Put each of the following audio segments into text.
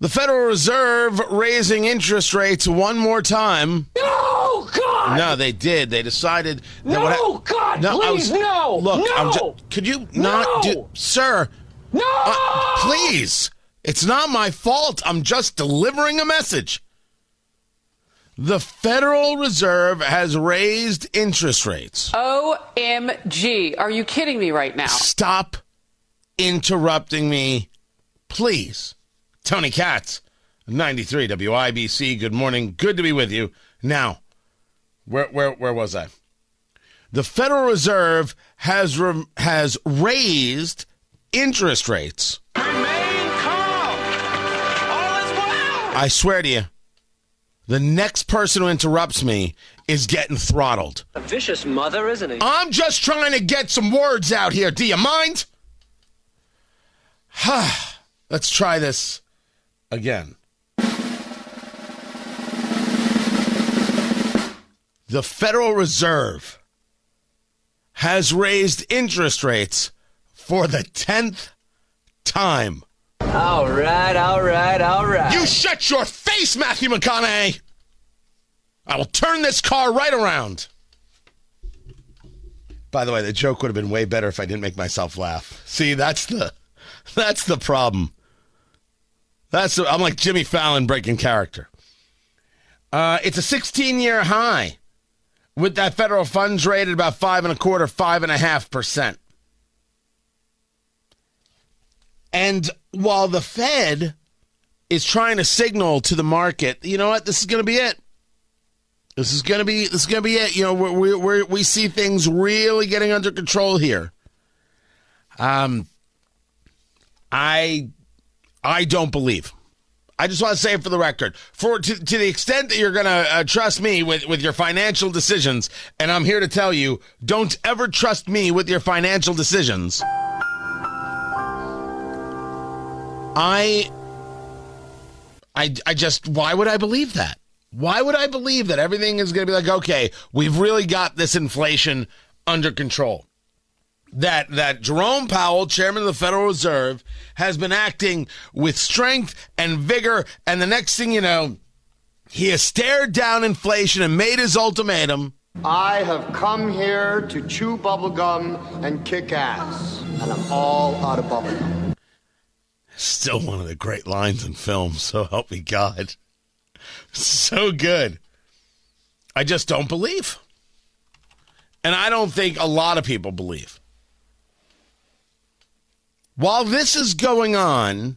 The Federal Reserve raising interest rates one more time. No, God! No, they did. They decided. That No, what hap- God, I please, no, Look, I'm no, just. Could you no. not do, sir? No! Uh, please, it's not my fault. I'm just delivering a message. The Federal Reserve has raised interest rates. OMG. Are you kidding me right now? Stop interrupting me, please. Tony Katz, 93 WIBC. Good morning. Good to be with you. Now, where where where was I? The Federal Reserve has re- has raised interest rates. I swear to you, the next person who interrupts me is getting throttled. A vicious mother, isn't he? I'm just trying to get some words out here. Do you mind? Let's try this again. The Federal Reserve has raised interest rates for the 10th time. All right, all right, all right. You shut your face, Matthew McConaughey! I will turn this car right around. By the way, the joke would have been way better if I didn't make myself laugh. See, that's the that's the problem. That's I'm like Jimmy Fallon breaking character. Uh, it's a 16 year high with that federal funds rate at about five and a quarter, five and a half percent. And while the Fed is trying to signal to the market, you know what, this is going to be it. This is going to be this is going to be it. You know, we we we see things really getting under control here. Um, I I don't believe. I just want to say it for the record, for to, to the extent that you're going to uh, trust me with with your financial decisions, and I'm here to tell you, don't ever trust me with your financial decisions. I I I just why would I believe that? Why would I believe that everything is going to be like okay, we've really got this inflation under control? That that Jerome Powell, chairman of the Federal Reserve, has been acting with strength and vigor and the next thing you know, he has stared down inflation and made his ultimatum. I have come here to chew bubblegum and kick ass, and I'm all out of bubblegum. Still one of the great lines in film, so help me God. So good. I just don't believe. And I don't think a lot of people believe. While this is going on,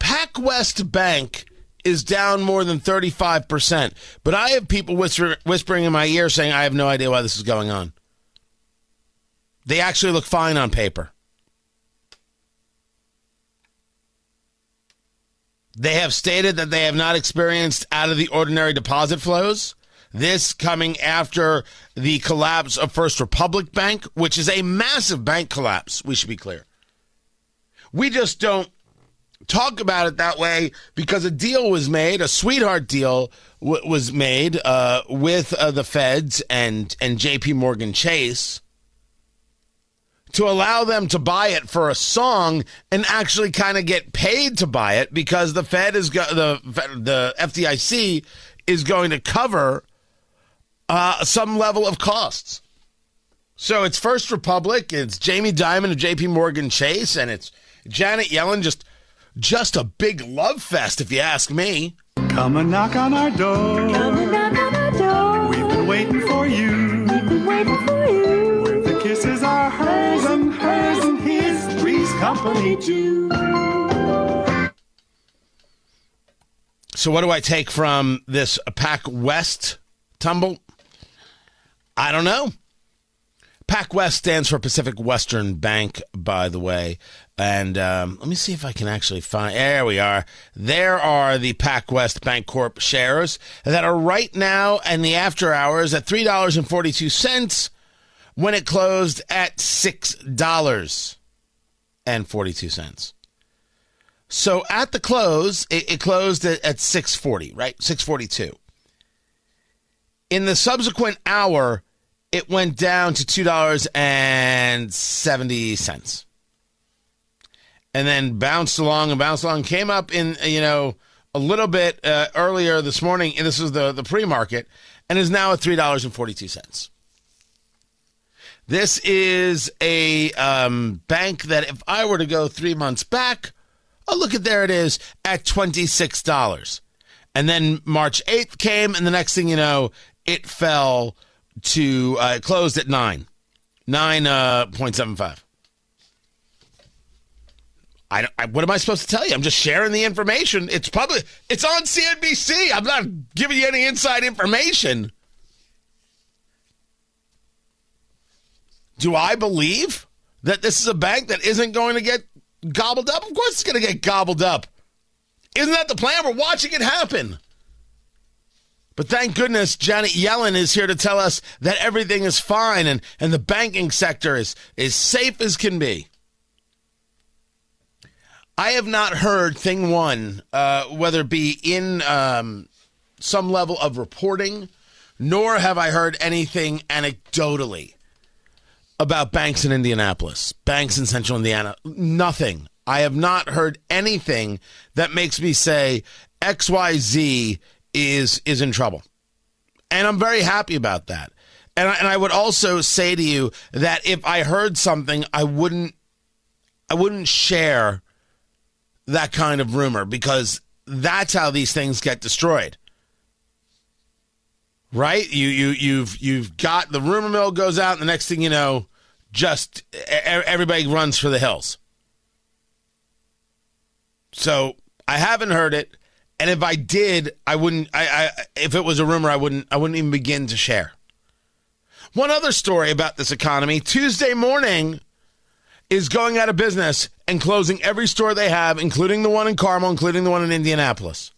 PacWest Bank is down more than 35%. But I have people whisper, whispering in my ear saying, I have no idea why this is going on. They actually look fine on paper. They have stated that they have not experienced out of the ordinary deposit flows. This coming after the collapse of First Republic Bank, which is a massive bank collapse, we should be clear. We just don't talk about it that way because a deal was made, a sweetheart deal w- was made uh, with uh, the feds and, and JP Morgan Chase to allow them to buy it for a song and actually kind of get paid to buy it because the Fed is go- the the FDIC is going to cover uh, some level of costs. So it's First Republic, it's Jamie Dimon of J.P. Morgan Chase, and it's Janet Yellen. Just just a big love fest, if you ask me. Come and knock on our door. Come and knock on our door. We've been waiting for you. We've been waiting for you. Where the kisses are hers and hers and his. Three's company too. So what do I take from this PacWest tumble? I don't know. PacWest stands for Pacific Western Bank, by the way. And um, let me see if I can actually find. There we are. There are the PacWest Bank Corp shares that are right now in the after hours at three dollars and forty two cents when it closed at six dollars and forty two cents. So at the close, it, it closed at, at six forty, right? Six forty two. In the subsequent hour, it went down to two dollars and then bounced along and bounced along. Came up in you know a little bit uh, earlier this morning. And this was the the pre market, and is now at three dollars and forty two cents. This is a um, bank that if I were to go three months back, oh look at there it is at twenty six dollars, and then March eighth came, and the next thing you know, it fell to uh, closed at nine, nine uh, point seven five. I, I, what am I supposed to tell you? I'm just sharing the information. It's public. It's on CNBC. I'm not giving you any inside information. Do I believe that this is a bank that isn't going to get gobbled up? Of course it's going to get gobbled up. Isn't that the plan? We're watching it happen. But thank goodness Janet Yellen is here to tell us that everything is fine and, and the banking sector is, is safe as can be. I have not heard thing one, uh, whether it be in um, some level of reporting, nor have I heard anything anecdotally about banks in Indianapolis, banks in central Indiana. Nothing. I have not heard anything that makes me say XYZ is is in trouble. And I'm very happy about that. And I, and I would also say to you that if I heard something, I wouldn't I wouldn't share that kind of rumor because that's how these things get destroyed. Right? You you you've you've got the rumor mill goes out and the next thing you know just everybody runs for the hills. So, I haven't heard it and if I did, I wouldn't I, I if it was a rumor I wouldn't I wouldn't even begin to share. One other story about this economy, Tuesday morning is going out of business and closing every store they have, including the one in Carmel, including the one in Indianapolis.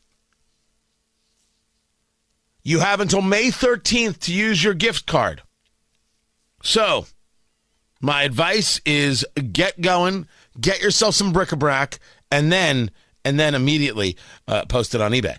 You have until May 13th to use your gift card. So, my advice is get going, get yourself some bric-a-brac, and then and then immediately uh, post it on eBay.